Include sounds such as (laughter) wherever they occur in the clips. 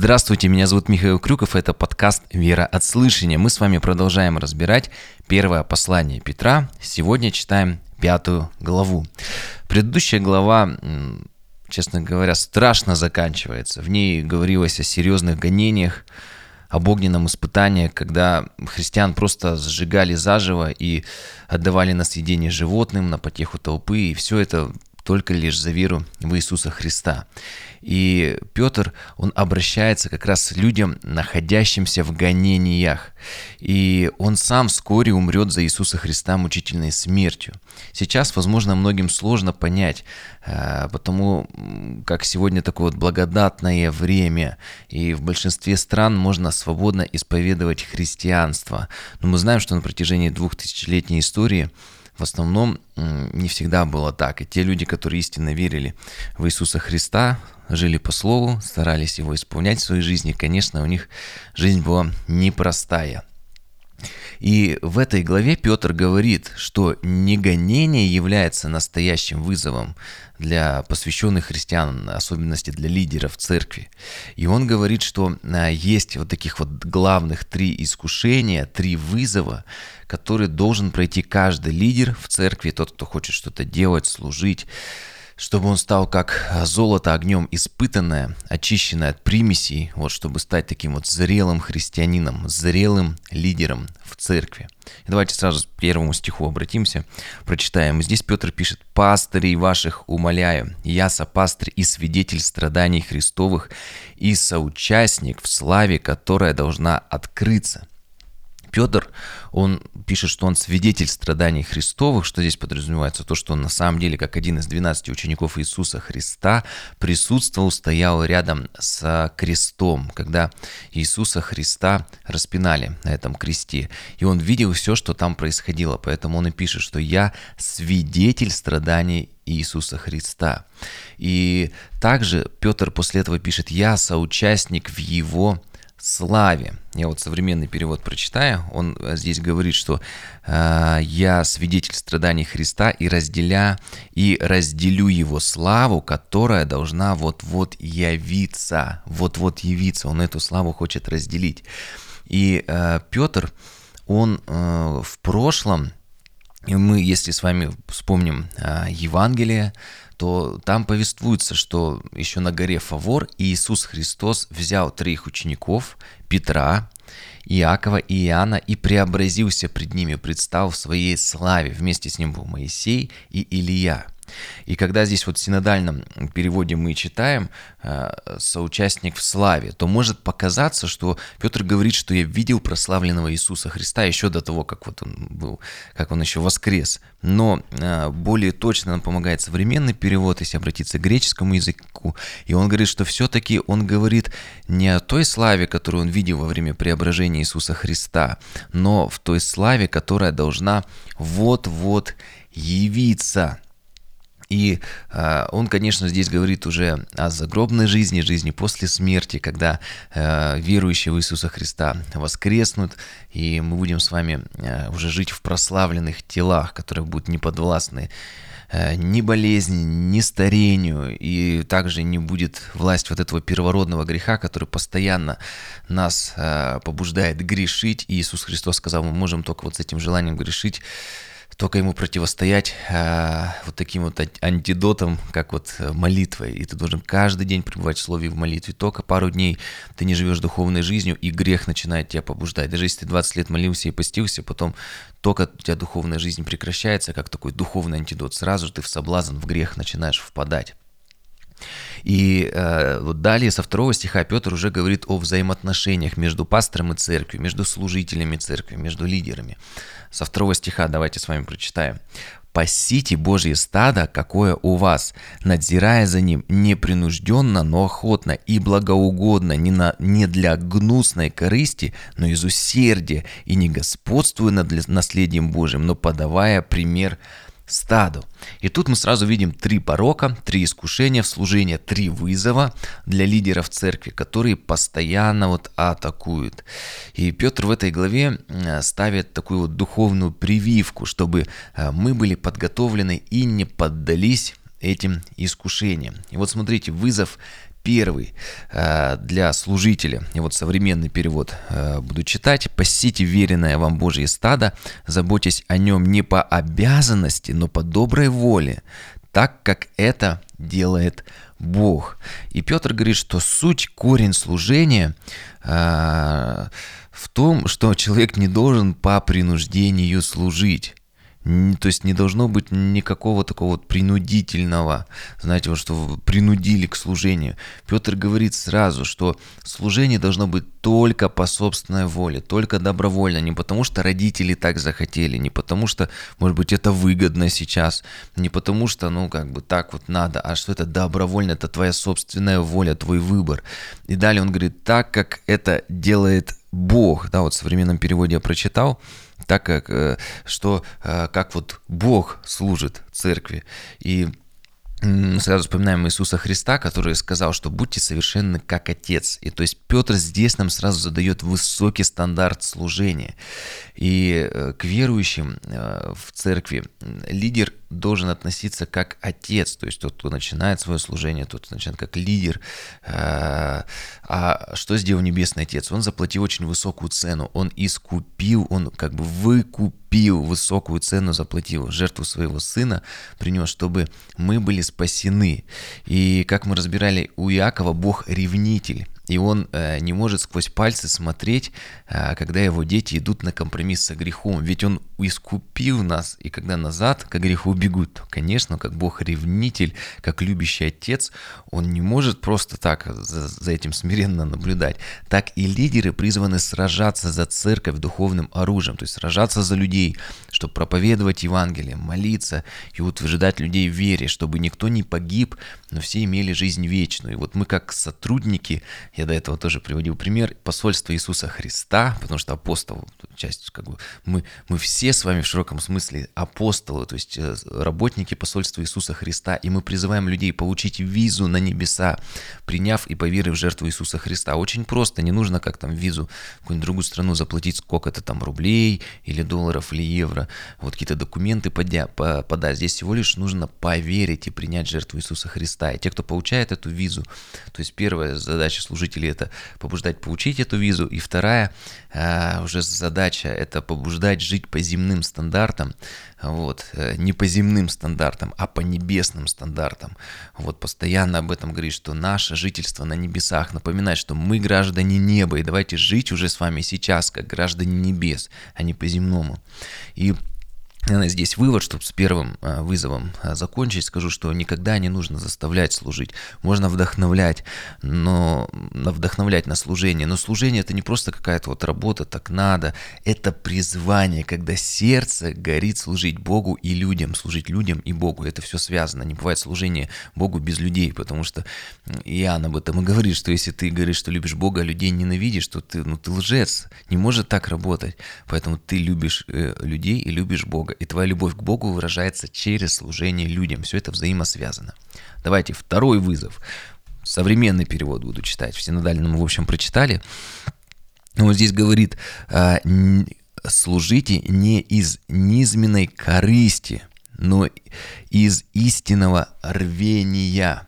Здравствуйте, меня зовут Михаил Крюков, это подкаст «Вера от слышания». Мы с вами продолжаем разбирать первое послание Петра. Сегодня читаем пятую главу. Предыдущая глава, честно говоря, страшно заканчивается. В ней говорилось о серьезных гонениях, об огненном испытании, когда христиан просто сжигали заживо и отдавали на съедение животным, на потеху толпы, и все это только лишь за веру в Иисуса Христа. И Петр, он обращается как раз к людям, находящимся в гонениях. И он сам вскоре умрет за Иисуса Христа мучительной смертью. Сейчас, возможно, многим сложно понять, э, потому как сегодня такое вот благодатное время, и в большинстве стран можно свободно исповедовать христианство. Но мы знаем, что на протяжении двух тысячелетней истории в основном не всегда было так. И те люди, которые истинно верили в Иисуса Христа, жили по слову, старались его исполнять в своей жизни, конечно, у них жизнь была непростая. И в этой главе Петр говорит, что негонение является настоящим вызовом для посвященных христиан, особенности для лидеров церкви. И он говорит, что а, есть вот таких вот главных три искушения, три вызова, которые должен пройти каждый лидер в церкви, тот, кто хочет что-то делать, служить, чтобы он стал как золото огнем испытанное, очищенное от примесей, вот чтобы стать таким вот зрелым христианином, зрелым лидером в церкви. И давайте сразу к первому стиху обратимся, прочитаем. Здесь Петр пишет, «Пастырей ваших умоляю, я сопастырь и свидетель страданий Христовых и соучастник в славе, которая должна открыться». Петр, он пишет, что он свидетель страданий Христовых, что здесь подразумевается то, что он на самом деле, как один из 12 учеников Иисуса Христа, присутствовал, стоял рядом с крестом, когда Иисуса Христа распинали на этом кресте. И он видел все, что там происходило, поэтому он и пишет, что я свидетель страданий Иисуса Христа. И также Петр после этого пишет, я соучастник в Его славе. Я вот современный перевод прочитаю. Он э, здесь говорит, что э, я свидетель страданий Христа и разделя и разделю его славу, которая должна вот-вот явиться, вот-вот явиться. Он эту славу хочет разделить. И э, Петр, он э, в прошлом, и мы, если с вами вспомним э, Евангелие, то там повествуется, что еще на горе Фавор Иисус Христос взял троих учеников, Петра, Иакова и Иоанна, и преобразился пред ними, представ в своей славе. Вместе с ним был Моисей и Илия – и когда здесь вот в синодальном переводе мы читаем э, «соучастник в славе», то может показаться, что Петр говорит, что я видел прославленного Иисуса Христа еще до того, как вот он был, как он еще воскрес. Но э, более точно нам помогает современный перевод, если обратиться к греческому языку. И он говорит, что все-таки он говорит не о той славе, которую он видел во время преображения Иисуса Христа, но в той славе, которая должна вот-вот явиться. И э, он, конечно, здесь говорит уже о загробной жизни, жизни после смерти, когда э, верующие в Иисуса Христа воскреснут, и мы будем с вами э, уже жить в прославленных телах, которые будут не подвластны э, ни болезни, ни старению, и также не будет власть вот этого первородного греха, который постоянно нас э, побуждает грешить. И Иисус Христос сказал, мы можем только вот с этим желанием грешить, только ему противостоять э, вот таким вот антидотом, как вот э, молитвой. И ты должен каждый день пребывать в слове в молитве. Только пару дней ты не живешь духовной жизнью, и грех начинает тебя побуждать. Даже если ты 20 лет молился и постился, потом только у тебя духовная жизнь прекращается, как такой духовный антидот. Сразу же ты в соблазн, в грех начинаешь впадать. И э, вот далее со второго стиха Петр уже говорит о взаимоотношениях между пастором и церковью, между служителями церкви, между лидерами. Со второго стиха давайте с вами прочитаем. «Пасите Божье стадо, какое у вас, надзирая за ним непринужденно, но охотно и благоугодно, не, на, не для гнусной корысти, но из усердия, и не господствуя над наследием Божьим, но подавая пример стаду. И тут мы сразу видим три порока, три искушения в служении, три вызова для лидеров церкви, которые постоянно вот атакуют. И Петр в этой главе э, ставит такую вот духовную прививку, чтобы э, мы были подготовлены и не поддались этим искушениям. И вот смотрите, вызов первый э, для служителя. И вот современный перевод э, буду читать. «Пасите веренное вам Божье стадо, заботьтесь о нем не по обязанности, но по доброй воле, так как это делает Бог». И Петр говорит, что суть, корень служения э, в том, что человек не должен по принуждению служить то есть не должно быть никакого такого вот принудительного, знаете, вот что принудили к служению. Петр говорит сразу, что служение должно быть только по собственной воле, только добровольно, не потому что родители так захотели, не потому что, может быть, это выгодно сейчас, не потому что, ну, как бы так вот надо, а что это добровольно, это твоя собственная воля, твой выбор. И далее он говорит, так как это делает Бог, да, вот в современном переводе я прочитал, так как, э, что э, как вот Бог служит церкви. И сразу вспоминаем Иисуса Христа, который сказал, что будьте совершенны как Отец. И то есть Петр здесь нам сразу задает высокий стандарт служения. И э, к верующим в церкви лидер должен относиться как отец, то есть тот, кто начинает свое служение, тот, начинает как лидер. А что сделал Небесный Отец? Он заплатил очень высокую цену, он искупил, он как бы выкупил высокую цену, заплатил жертву своего сына, принес, чтобы мы были спасены. И как мы разбирали у Иакова, Бог ревнитель. И он э, не может сквозь пальцы смотреть, э, когда его дети идут на компромисс со грехом. Ведь он искупил нас, и когда назад к греху бегут, то, конечно, как Бог-ревнитель, как любящий отец, он не может просто так за, за этим смиренно наблюдать. Так и лидеры призваны сражаться за церковь духовным оружием, то есть сражаться за людей, чтобы проповедовать Евангелие, молиться и утверждать людей в вере, чтобы никто не погиб, но все имели жизнь вечную. И вот мы как сотрудники я до этого тоже приводил пример посольства Иисуса Христа, потому что апостол, часть как бы, мы, мы все с вами в широком смысле апостолы, то есть э, работники посольства Иисуса Христа, и мы призываем людей получить визу на небеса, приняв и поверив в жертву Иисуса Христа. Очень просто, не нужно как там визу в какую-нибудь другую страну заплатить сколько-то там рублей или долларов или евро, вот какие-то документы подя, подать. Здесь всего лишь нужно поверить и принять жертву Иисуса Христа. И те, кто получает эту визу, то есть первая задача служить служителей это побуждать получить эту визу, и вторая а, уже задача это побуждать жить по земным стандартам, вот, э, не по земным стандартам, а по небесным стандартам. Вот постоянно об этом говорит, что наше жительство на небесах напоминает, что мы граждане неба, и давайте жить уже с вами сейчас, как граждане небес, а не по земному. И Здесь вывод, чтобы с первым а, вызовом а, закончить, скажу, что никогда не нужно заставлять служить. Можно вдохновлять, но вдохновлять на служение. Но служение это не просто какая-то вот работа, так надо. Это призвание, когда сердце горит служить Богу и людям, служить людям и Богу. Это все связано. Не бывает служения Богу без людей, потому что Иоанн об этом и говорит, что если ты говоришь, что любишь Бога, а людей ненавидишь, то ты, ну, ты лжец. Не может так работать. Поэтому ты любишь э, людей и любишь Бога и твоя любовь к Богу выражается через служение людям. Все это взаимосвязано. Давайте второй вызов. Современный перевод буду читать. В синодальном в общем, прочитали. Вот здесь говорит, «А, служите не из низменной корысти, но из истинного рвения.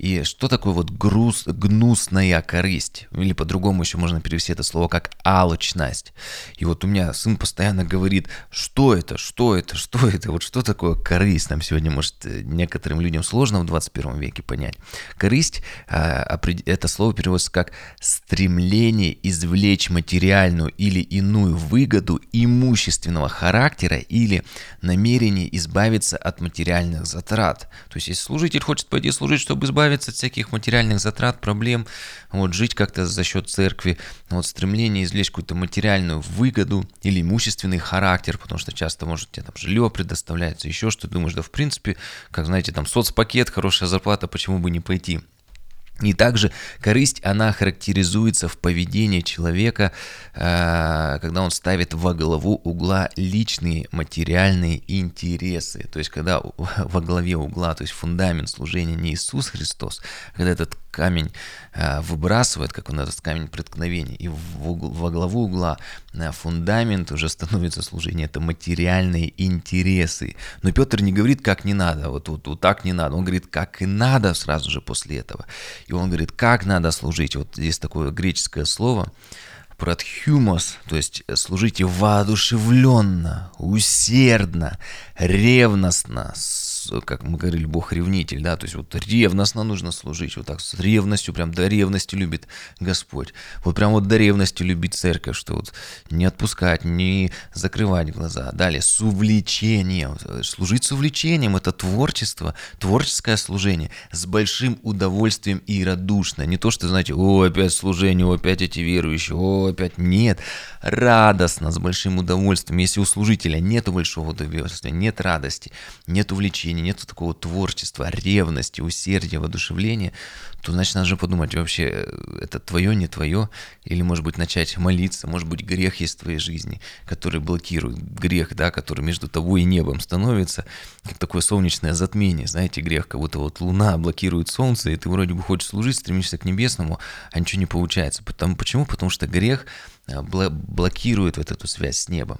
И что такое вот груз, гнусная корысть? Или по-другому еще можно перевести это слово как алчность. И вот у меня сын постоянно говорит, что это, что это, что это, вот что такое корысть? Нам сегодня, может, некоторым людям сложно в 21 веке понять. Корысть, а, это слово переводится как стремление извлечь материальную или иную выгоду имущественного характера или намерение избавиться от материальных затрат. То есть, если служитель хочет пойти служить, чтобы избавиться избавиться от всяких материальных затрат, проблем, вот, жить как-то за счет церкви, вот, стремление извлечь какую-то материальную выгоду или имущественный характер, потому что часто, может, тебе там жилье предоставляется, еще что-то, думаешь, да, в принципе, как, знаете, там соцпакет, хорошая зарплата, почему бы не пойти? И также корысть, она характеризуется в поведении человека, э, когда он ставит во главу угла личные материальные интересы. То есть, когда (laughs) во главе угла, то есть фундамент служения не Иисус Христос, а когда этот камень э, выбрасывает, как он этот камень преткновения, и в угол, во главу угла э, фундамент уже (laughs) становится служение, это материальные интересы. Но Петр не говорит, как не надо, вот, вот, вот так не надо, он говорит, как и надо сразу же после этого. И он говорит, как надо служить. Вот здесь такое греческое слово, Пратхюмос, то есть служите воодушевленно, усердно, ревностно, как мы говорили, Бог ревнитель, да, то есть вот ревностно нужно служить, вот так с ревностью, прям до ревности любит Господь. Вот прям вот до ревности любит церковь, что вот не отпускать, не закрывать глаза. Далее, с увлечением. Служить с увлечением – это творчество, творческое служение, с большим удовольствием и радушно. Не то, что, знаете, о, опять служение, опять эти верующие, о, опять нет. Радостно, с большим удовольствием. Если у служителя нет большого удовольствия, нет радости, нет увлечения, общения, нет такого творчества, ревности, усердия, воодушевления, то значит надо же подумать, вообще э, это твое, не твое, или может быть начать молиться, может быть грех есть в твоей жизни, который блокирует, грех, да, который между тобой и небом становится, как такое солнечное затмение, знаете, грех, как будто вот луна блокирует солнце, и ты вроде бы хочешь служить, стремишься к небесному, а ничего не получается. Потому, почему? Потому что грех э, блокирует вот эту связь с небом.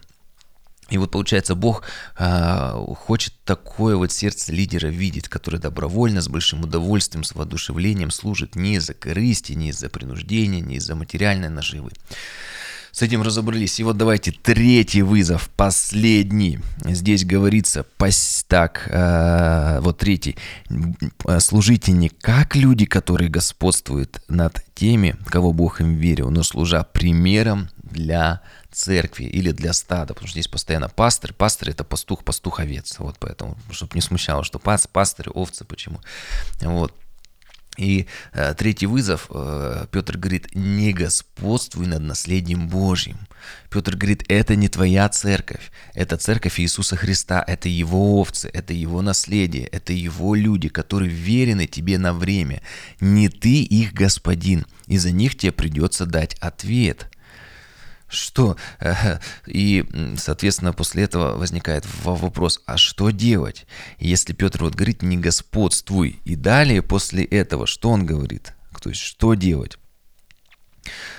И вот получается, Бог э, хочет такое вот сердце лидера видеть, который добровольно, с большим удовольствием, с воодушевлением служит не из-за корысти, не из-за принуждения, не из-за материальной наживы. С этим разобрались. И вот давайте третий вызов, последний. Здесь говорится пас, так, э, вот третий. Служите не как люди, которые господствуют над теми, кого Бог им верил, но служа примером для церкви или для стада, потому что здесь постоянно пастырь. Пастырь – это пастух, пастух овец. Вот поэтому, чтобы не смущало, что пас, пастырь, овцы, почему. Вот. И э, третий вызов, э, Петр говорит, не господствуй над наследием Божьим. Петр говорит, это не твоя церковь, это церковь Иисуса Христа, это его овцы, это его наследие, это его люди, которые верены тебе на время. Не ты их господин, и за них тебе придется дать ответ – что? (laughs) И, соответственно, после этого возникает вопрос, а что делать? Если Петр вот говорит, не господствуй. И далее, после этого, что он говорит? То есть, что делать?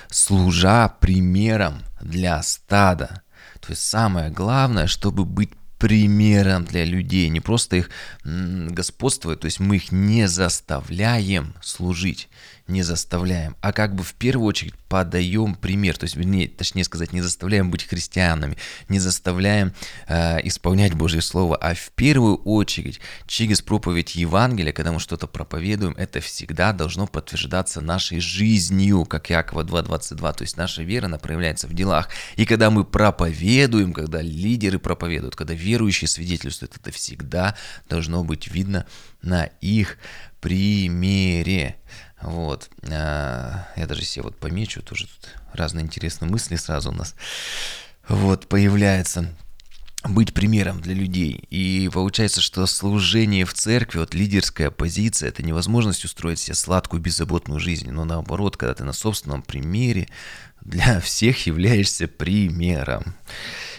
Служа примером для стада. То есть самое главное, чтобы быть примером для людей, не просто их господствовать, то есть мы их не заставляем служить, не заставляем, а как бы в первую очередь подаем пример, то есть, вернее, точнее сказать, не заставляем быть христианами, не заставляем э, исполнять Божье Слово, а в первую очередь через проповедь Евангелия, когда мы что-то проповедуем, это всегда должно подтверждаться нашей жизнью, как Якова 2.22, то есть наша вера, она проявляется в делах. И когда мы проповедуем, когда лидеры проповедуют, когда верующие свидетельствуют, это всегда должно быть видно на их примере. Вот. А, я даже себе вот помечу, тоже тут разные интересные мысли сразу у нас вот появляются быть примером для людей. И получается, что служение в церкви, вот лидерская позиция, это невозможность устроить себе сладкую, беззаботную жизнь. Но наоборот, когда ты на собственном примере для всех являешься примером.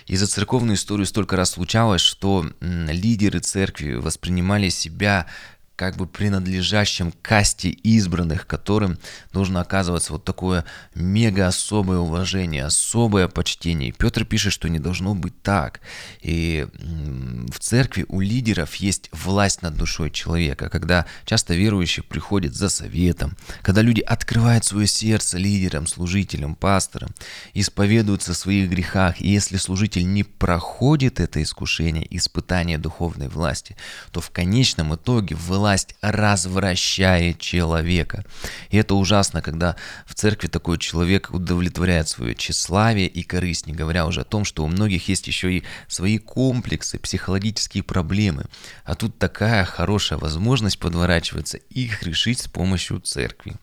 И за церковную историю столько раз случалось, что лидеры церкви воспринимали себя как бы принадлежащим касте избранных, которым нужно оказываться вот такое мега особое уважение, особое почтение. Петр пишет, что не должно быть так. И в церкви у лидеров есть власть над душой человека, когда часто верующие приходят за советом, когда люди открывают свое сердце лидерам, служителям, пасторам, исповедуются в своих грехах. И если служитель не проходит это искушение, испытание духовной власти, то в конечном итоге власть власть развращает человека. И это ужасно, когда в церкви такой человек удовлетворяет свое тщеславие и корысть, не говоря уже о том, что у многих есть еще и свои комплексы, психологические проблемы. А тут такая хорошая возможность подворачивается их решить с помощью церкви.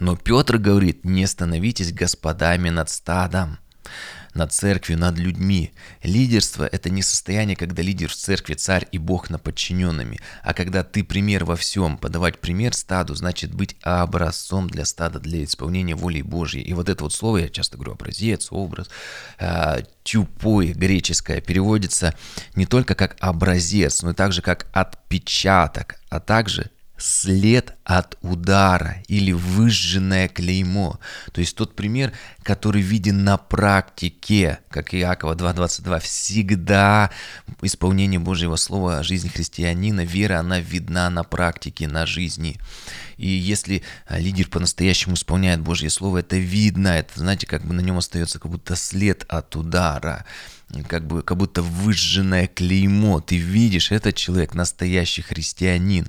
Но Петр говорит, не становитесь господами над стадом над церковью, над людьми. Лидерство – это не состояние, когда лидер в церкви царь и Бог над подчиненными, а когда ты пример во всем. Подавать пример стаду значит быть образцом для стада, для исполнения воли Божьей. И вот это вот слово, я часто говорю, образец, образ, э, тюпой греческое, переводится не только как образец, но и также как отпечаток, а также след от удара или выжженное клеймо. То есть тот пример, который виден на практике, как Иакова 2.22, всегда исполнение Божьего Слова, жизнь христианина, вера, она видна на практике, на жизни. И если а, лидер по-настоящему исполняет Божье Слово, это видно, это, знаете, как бы на нем остается как будто след от удара как бы как будто выжженное клеймо. Ты видишь, этот человек настоящий христианин.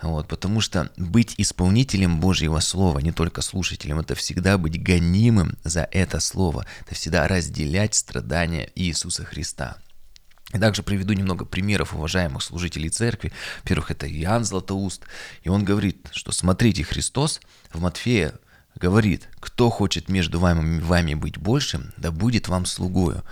Вот, потому что быть исполнителем Божьего Слова, не только слушателем, это всегда быть гонимым за это Слово. Это всегда разделять страдания Иисуса Христа. Также приведу немного примеров уважаемых служителей церкви. Во-первых, это Иоанн Златоуст. И он говорит, что смотрите, Христос в Матфея говорит, кто хочет между вами, вами быть большим, да будет вам слугою.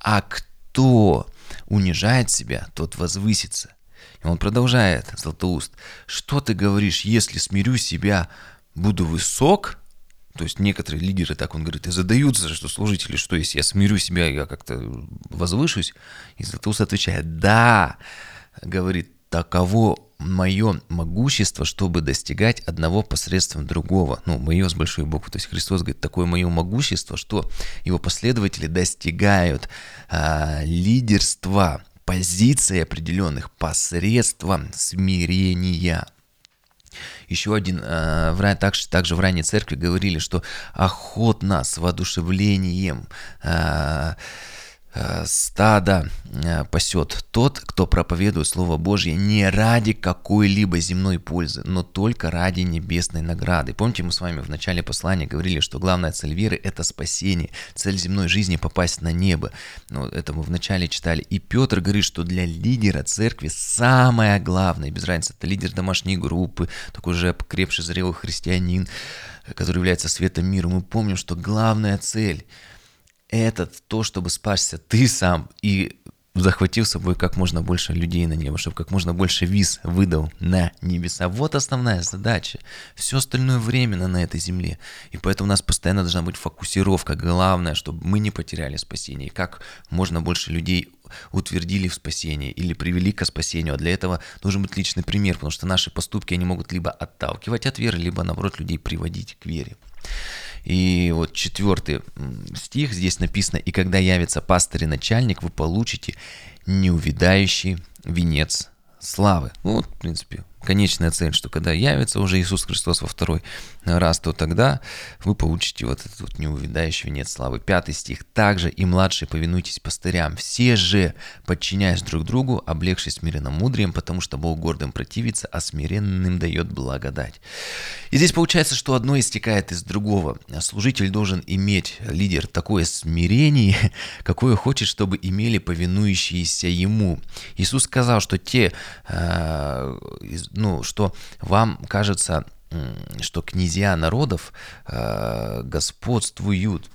А кто унижает себя, тот возвысится. И он продолжает, Златоуст, что ты говоришь, если смирю себя, буду высок? То есть некоторые лидеры, так он говорит, и задаются, что служители, что если я смирю себя, я как-то возвышусь? И Златоуст отвечает, да, говорит, таково мое могущество, чтобы достигать одного посредством другого. Ну, мое с большой буквы. То есть Христос говорит, такое мое могущество, что его последователи достигают а, лидерства, позиций определенных посредством смирения. Еще один, э, также, также в ранней церкви говорили, что охотно, с воодушевлением, Э, стада э, пасет тот, кто проповедует Слово Божье не ради какой-либо земной пользы, но только ради небесной награды. Помните, мы с вами в начале послания говорили, что главная цель веры – это спасение, цель земной жизни – попасть на небо. Ну, это мы вначале читали. И Петр говорит, что для лидера церкви самое главное, без разницы, это лидер домашней группы, такой же крепший, зрелый христианин, который является светом мира. Мы помним, что главная цель – это то, чтобы спасся ты сам и захватил с собой как можно больше людей на небо, чтобы как можно больше виз выдал на небеса. Вот основная задача. Все остальное временно на этой земле. И поэтому у нас постоянно должна быть фокусировка. Главное, чтобы мы не потеряли спасение. И как можно больше людей утвердили в спасении или привели к спасению. А для этого должен быть личный пример, потому что наши поступки, они могут либо отталкивать от веры, либо, наоборот, людей приводить к вере. И вот четвертый стих здесь написано, «И когда явится пастырь и начальник, вы получите неувидающий венец славы». Ну, вот, в принципе, конечная цель, что когда явится уже Иисус Христос во второй раз, то тогда вы получите вот этот вот неувидающий венец славы. Пятый стих. «Также и младшие повинуйтесь пастырям, все же, подчиняясь друг другу, облегшись смиренно мудрием, потому что Бог гордым противится, а смиренным дает благодать». И здесь получается, что одно истекает из другого. Служитель должен иметь, лидер, такое смирение, (laughs) какое хочет, чтобы имели повинующиеся ему. Иисус сказал, что те, э, ну, что вам кажется, что князья народов э, господствуют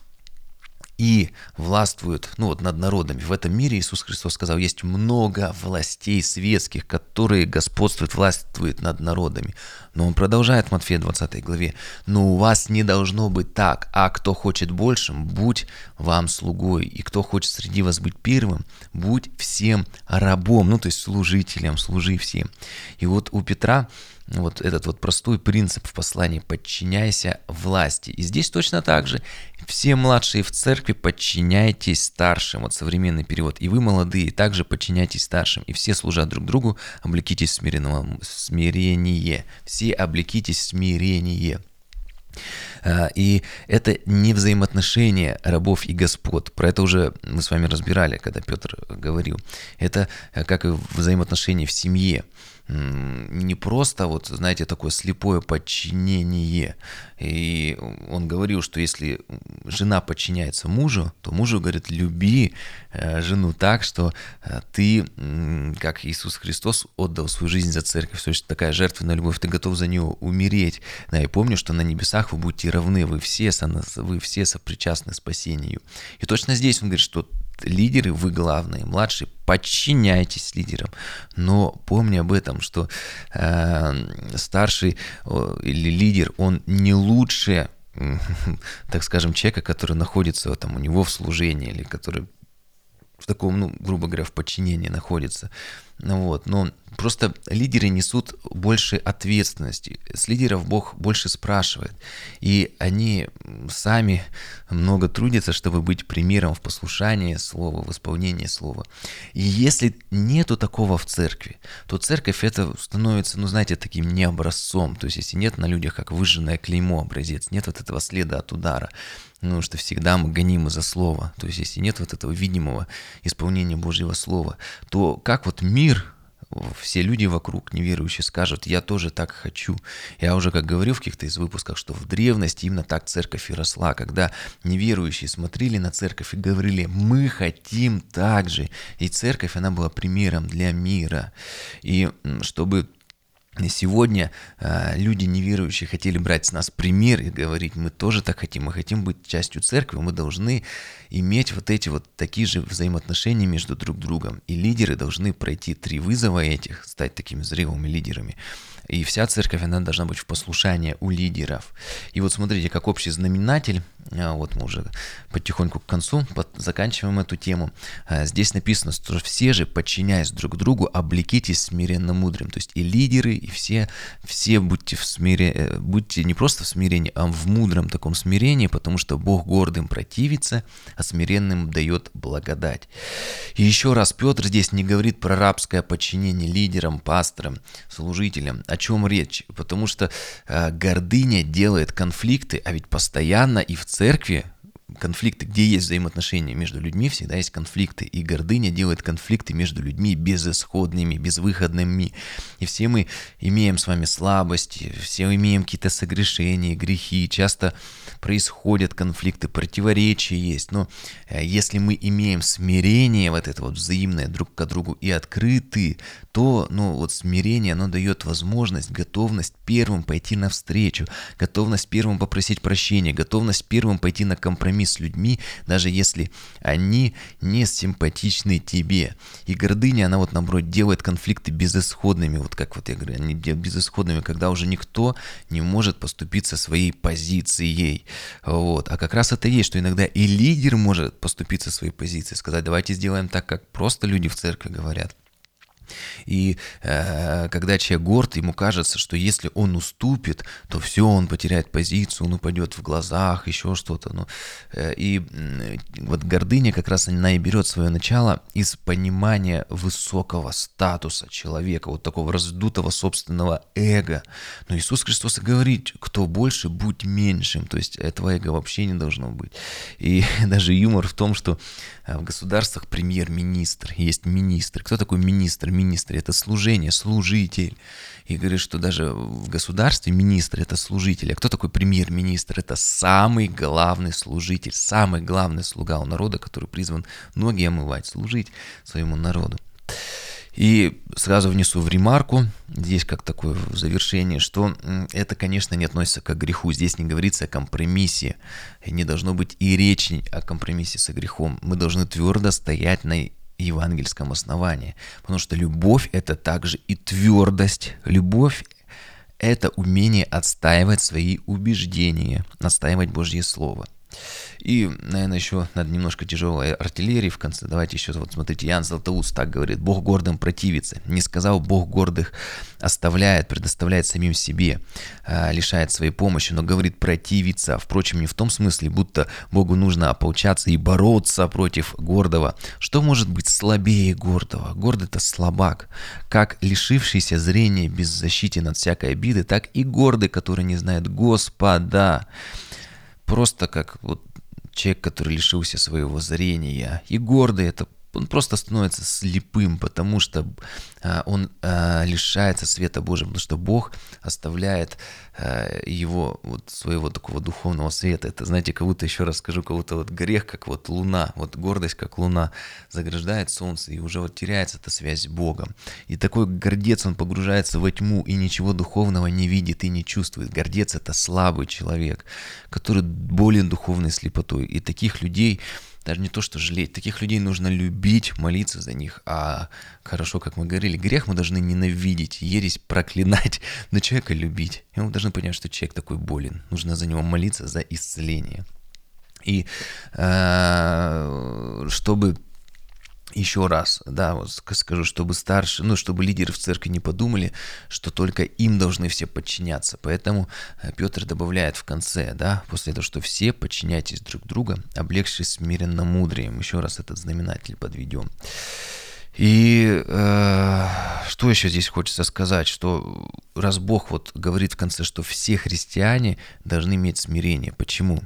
и властвуют ну, вот, над народами. В этом мире Иисус Христос сказал, есть много властей светских, которые господствуют, властвуют над народами. Но он продолжает в Матфея 20 главе, но у вас не должно быть так, а кто хочет большим, будь вам слугой, и кто хочет среди вас быть первым, будь всем рабом, ну то есть служителем, служи всем. И вот у Петра вот этот вот простой принцип в послании «подчиняйся власти». И здесь точно так же. Все младшие в церкви подчиняйтесь старшим. Вот современный перевод. И вы, молодые, также подчиняйтесь старшим. И все служат друг другу, облекитесь в смирение. Все облекитесь смирение. А, и это не взаимоотношения рабов и господ. Про это уже мы с вами разбирали, когда Петр говорил. Это э, как и взаимоотношения в семье не просто вот, знаете, такое слепое подчинение. И он говорил, что если жена подчиняется мужу, то мужу говорит, люби э, жену так, что э, ты, как Иисус Христос, отдал свою жизнь за церковь, то есть такая жертвенная любовь, ты готов за нее умереть. Да, и помню, что на небесах вы будете равны, вы все, вы все сопричастны спасению. И точно здесь он говорит, что лидеры, вы главные, младшие, подчиняйтесь лидерам. Но помни об этом, что э, старший э, или лидер, он не лучше, (laughs) так скажем, человека, который находится там, у него в служении или который в таком, ну, грубо говоря, в подчинении находится. Вот, но Просто лидеры несут больше ответственности. С лидеров Бог больше спрашивает. И они сами много трудятся, чтобы быть примером в послушании слова, в исполнении слова. И если нету такого в церкви, то церковь это становится, ну знаете, таким не образцом. То есть если нет на людях как выжженное клеймо образец, нет вот этого следа от удара, ну, что всегда мы гонимы за слово. То есть, если нет вот этого видимого исполнения Божьего слова, то как вот мир все люди вокруг неверующие скажут, я тоже так хочу. Я уже как говорил в каких-то из выпусках, что в древности именно так церковь и росла, когда неверующие смотрели на церковь и говорили, мы хотим так же. И церковь, она была примером для мира. И чтобы Сегодня э, люди неверующие хотели брать с нас пример и говорить, мы тоже так хотим, мы хотим быть частью церкви, мы должны иметь вот эти вот такие же взаимоотношения между друг другом. И лидеры должны пройти три вызова этих, стать такими зрелыми лидерами. И вся церковь, она должна быть в послушании у лидеров. И вот смотрите, как общий знаменатель, вот мы уже потихоньку к концу под, заканчиваем эту тему. А, здесь написано, что все же, подчиняясь друг другу, облекитесь смиренно мудрым. То есть и лидеры, и все, все будьте, в смире, э, будьте не просто в смирении, а в мудром таком смирении, потому что Бог гордым противится, а смиренным дает благодать. И еще раз, Петр здесь не говорит про рабское подчинение лидерам, пасторам, служителям, о чем речь? Потому что э, гордыня делает конфликты, а ведь постоянно и в церкви конфликты, где есть взаимоотношения между людьми, всегда есть конфликты. И гордыня делает конфликты между людьми безысходными, безвыходными. И все мы имеем с вами слабости, все имеем какие-то согрешения, грехи. Часто происходят конфликты, противоречия есть. Но э, если мы имеем смирение, вот это вот взаимное друг к другу и открыты, то ну, вот смирение, оно дает возможность, готовность первым пойти навстречу, готовность первым попросить прощения, готовность первым пойти на компромисс с людьми, даже если они не симпатичны тебе. И гордыня, она вот наоборот делает конфликты безысходными, вот как вот я говорю, они безысходными, когда уже никто не может поступиться своей позицией. Вот. А как раз это есть, что иногда и лидер может поступиться своей позицией, сказать, давайте сделаем так, как просто люди в церкви говорят. И э, когда человек горд, ему кажется, что если он уступит, то все, он потеряет позицию, он упадет в глазах, еще что-то. Ну, э, и э, вот гордыня как раз она и берет свое начало из понимания высокого статуса человека, вот такого раздутого собственного эго. Но Иисус Христос говорит, кто больше, будь меньшим. То есть этого эго вообще не должно быть. И (laughs) даже юмор в том, что э, в государствах премьер-министр, есть министр. Кто такой министр? Министре, это служение, служитель. И говорит, что даже в государстве министр это служитель. А кто такой премьер-министр? Это самый главный служитель, самый главный слуга у народа, который призван ноги омывать, служить своему народу. И сразу внесу в ремарку, здесь как такое завершение, что это, конечно, не относится к греху. Здесь не говорится о компромиссе. Не должно быть и речи о компромиссе со грехом. Мы должны твердо стоять на евангельском основании. Потому что любовь – это также и твердость. Любовь – это умение отстаивать свои убеждения, настаивать Божье Слово. И, наверное, еще надо немножко тяжелой артиллерии в конце. Давайте еще, вот смотрите, Ян Златоуст так говорит, Бог гордым противится. Не сказал, Бог гордых оставляет, предоставляет самим себе, а, лишает своей помощи, но говорит противиться. Впрочем, не в том смысле, будто Богу нужно ополчаться и бороться против гордого. Что может быть слабее гордого? Гордый это слабак. Как лишившийся зрения беззащитен от всякой обиды, так и гордый, который не знает Господа просто как вот человек, который лишился своего зрения. И гордый это он просто становится слепым, потому что а, он а, лишается света Божьего, потому что Бог оставляет а, его вот своего такого духовного света. Это, знаете, будто, еще раз скажу, будто вот грех, как вот луна, вот гордость, как луна, заграждает солнце, и уже вот теряется эта связь с Богом. И такой гордец, он погружается во тьму и ничего духовного не видит и не чувствует. Гордец — это слабый человек, который болен духовной слепотой. И таких людей даже не то, что жалеть. Таких людей нужно любить, молиться за них. А хорошо, как мы говорили, грех мы должны ненавидеть, ересь проклинать, (laughs) но человека любить. И мы должны понять, что человек такой болен. Нужно за него молиться, за исцеление. И э, чтобы еще раз, да, вот скажу, чтобы старше, ну, чтобы лидеры в церкви не подумали, что только им должны все подчиняться. Поэтому э, Петр добавляет в конце, да, после того, что все подчиняйтесь друг друга, облегшись смиренно мудрием. Еще раз этот знаменатель подведем. И э, что еще здесь хочется сказать, что раз Бог вот говорит в конце, что все христиане должны иметь смирение. Почему?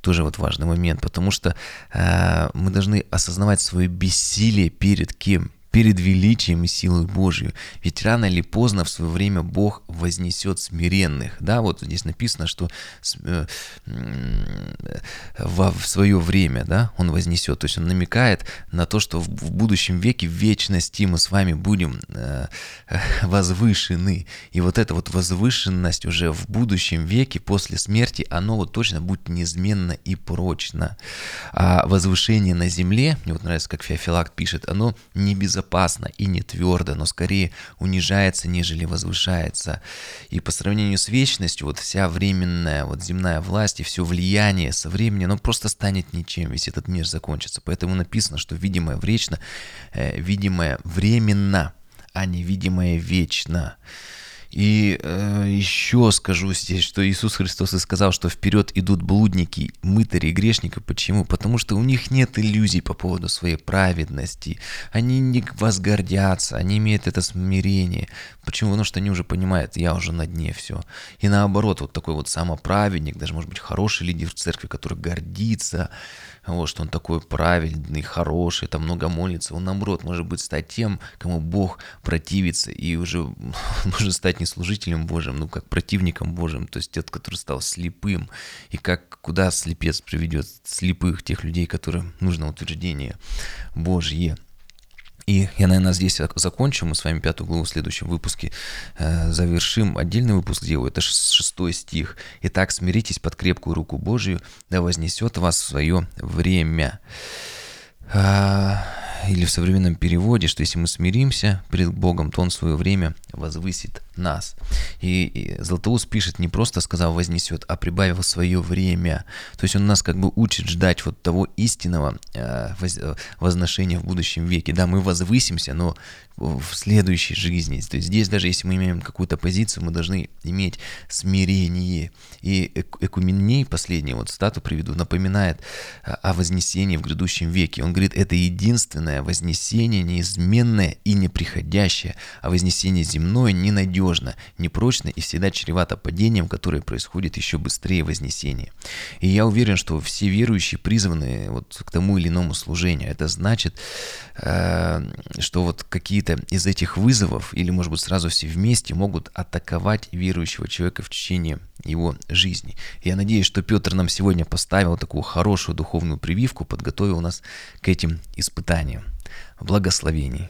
Тоже вот важный момент, потому что э, мы должны осознавать свое бессилие перед кем? Перед величием и силой Божью. Ведь рано или поздно в свое время Бог вознесет смиренных. Да, вот здесь написано, что э, в свое время, да, Он вознесет. То есть Он намекает на то, что в будущем веке, в вечности мы с вами будем э, возвышены. И вот эта вот возвышенность уже в будущем веке, после смерти, оно вот точно будет неизменно и прочно. А возвышение на земле, мне вот нравится, как Феофилакт пишет, оно не безопасно безопасно и не твердо, но скорее унижается, нежели возвышается. И по сравнению с вечностью, вот вся временная, вот земная власть и все влияние со временем, оно просто станет ничем, весь этот мир закончится. Поэтому написано, что видимое вечно, э, видимое временно, а невидимое вечно. И э, еще скажу здесь, что Иисус Христос и сказал, что вперед идут блудники, мытари и грешники. Почему? Потому что у них нет иллюзий по поводу своей праведности. Они не возгордятся, они имеют это смирение. Почему? Потому что они уже понимают, я уже на дне все. И наоборот, вот такой вот самоправедник, даже может быть хороший лидер в церкви, который гордится, вот, что он такой праведный, хороший, там много молится, он наоборот может быть стать тем, кому Бог противится и уже (laughs) может стать не служителем Божьим, ну как противником Божьим, то есть тот, который стал слепым, и как куда слепец приведет слепых, тех людей, которым нужно утверждение Божье. И я, наверное, здесь закончу. Мы с вами пятую главу в следующем выпуске э, завершим. Отдельный выпуск делаю. Это шестой стих. «Итак, смиритесь под крепкую руку Божию, да вознесет вас в свое время». А, или в современном переводе, что если мы смиримся перед Богом, то Он в свое время возвысит нас. И, и Златоуст пишет, не просто сказал вознесет, а прибавил свое время. То есть он нас как бы учит ждать вот того истинного э, воз, возношения в будущем веке. Да, мы возвысимся, но в следующей жизни. То есть здесь даже если мы имеем какую-то позицию, мы должны иметь смирение. И Экуменей, последний вот стату приведу, напоминает о вознесении в грядущем веке. Он говорит, это единственное вознесение, неизменное и неприходящее, а вознесение земное ненадежно, непрочно и всегда чревато падением, которое происходит еще быстрее вознесения. И я уверен, что все верующие призваны вот к тому или иному служению. Это значит, э, что вот какие-то из этих вызовов, или, может быть, сразу все вместе, могут атаковать верующего человека в течение его жизни. Я надеюсь, что Петр нам сегодня поставил такую хорошую духовную прививку, подготовил нас к этим испытаниям. Благословений.